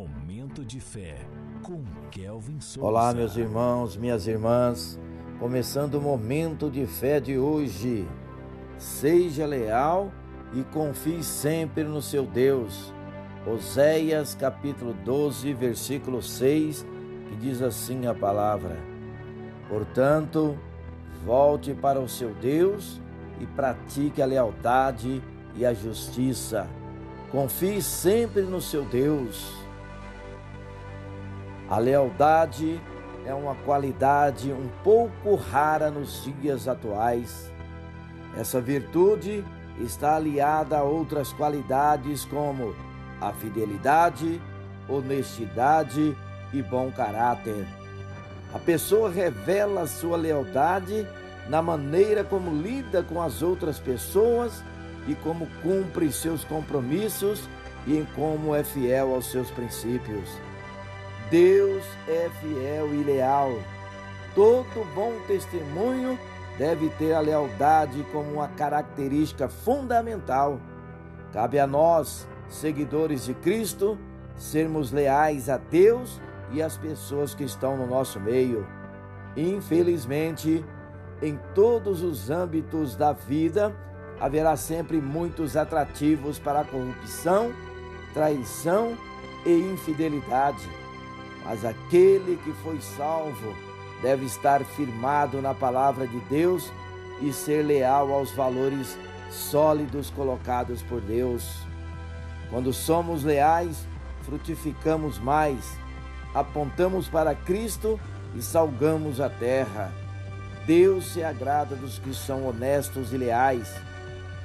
Momento de fé com Kelvin Souza. Olá, meus irmãos, minhas irmãs. Começando o momento de fé de hoje. Seja leal e confie sempre no seu Deus. Oséias capítulo 12, versículo 6, que diz assim a palavra: Portanto, volte para o seu Deus e pratique a lealdade e a justiça. Confie sempre no seu Deus. A lealdade é uma qualidade um pouco rara nos dias atuais. Essa virtude está aliada a outras qualidades como a fidelidade, honestidade e bom caráter. A pessoa revela sua lealdade na maneira como lida com as outras pessoas e como cumpre seus compromissos e em como é fiel aos seus princípios. Deus é fiel e leal. Todo bom testemunho deve ter a lealdade como uma característica fundamental. Cabe a nós, seguidores de Cristo, sermos leais a Deus e às pessoas que estão no nosso meio. Infelizmente, em todos os âmbitos da vida, haverá sempre muitos atrativos para a corrupção, traição e infidelidade mas aquele que foi salvo deve estar firmado na palavra de Deus e ser leal aos valores sólidos colocados por Deus. Quando somos leais, frutificamos mais, apontamos para Cristo e salgamos a terra. Deus se agrada dos que são honestos e leais.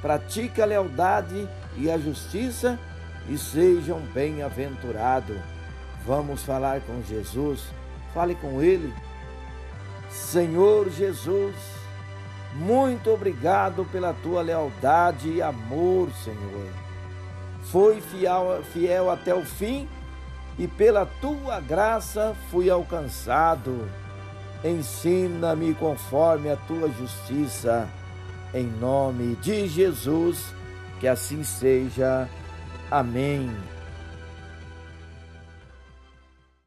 Pratique a lealdade e a justiça e sejam bem-aventurados. Vamos falar com Jesus. Fale com Ele. Senhor Jesus, muito obrigado pela tua lealdade e amor, Senhor. Foi fiel, fiel até o fim e pela tua graça fui alcançado. Ensina-me conforme a tua justiça. Em nome de Jesus, que assim seja. Amém.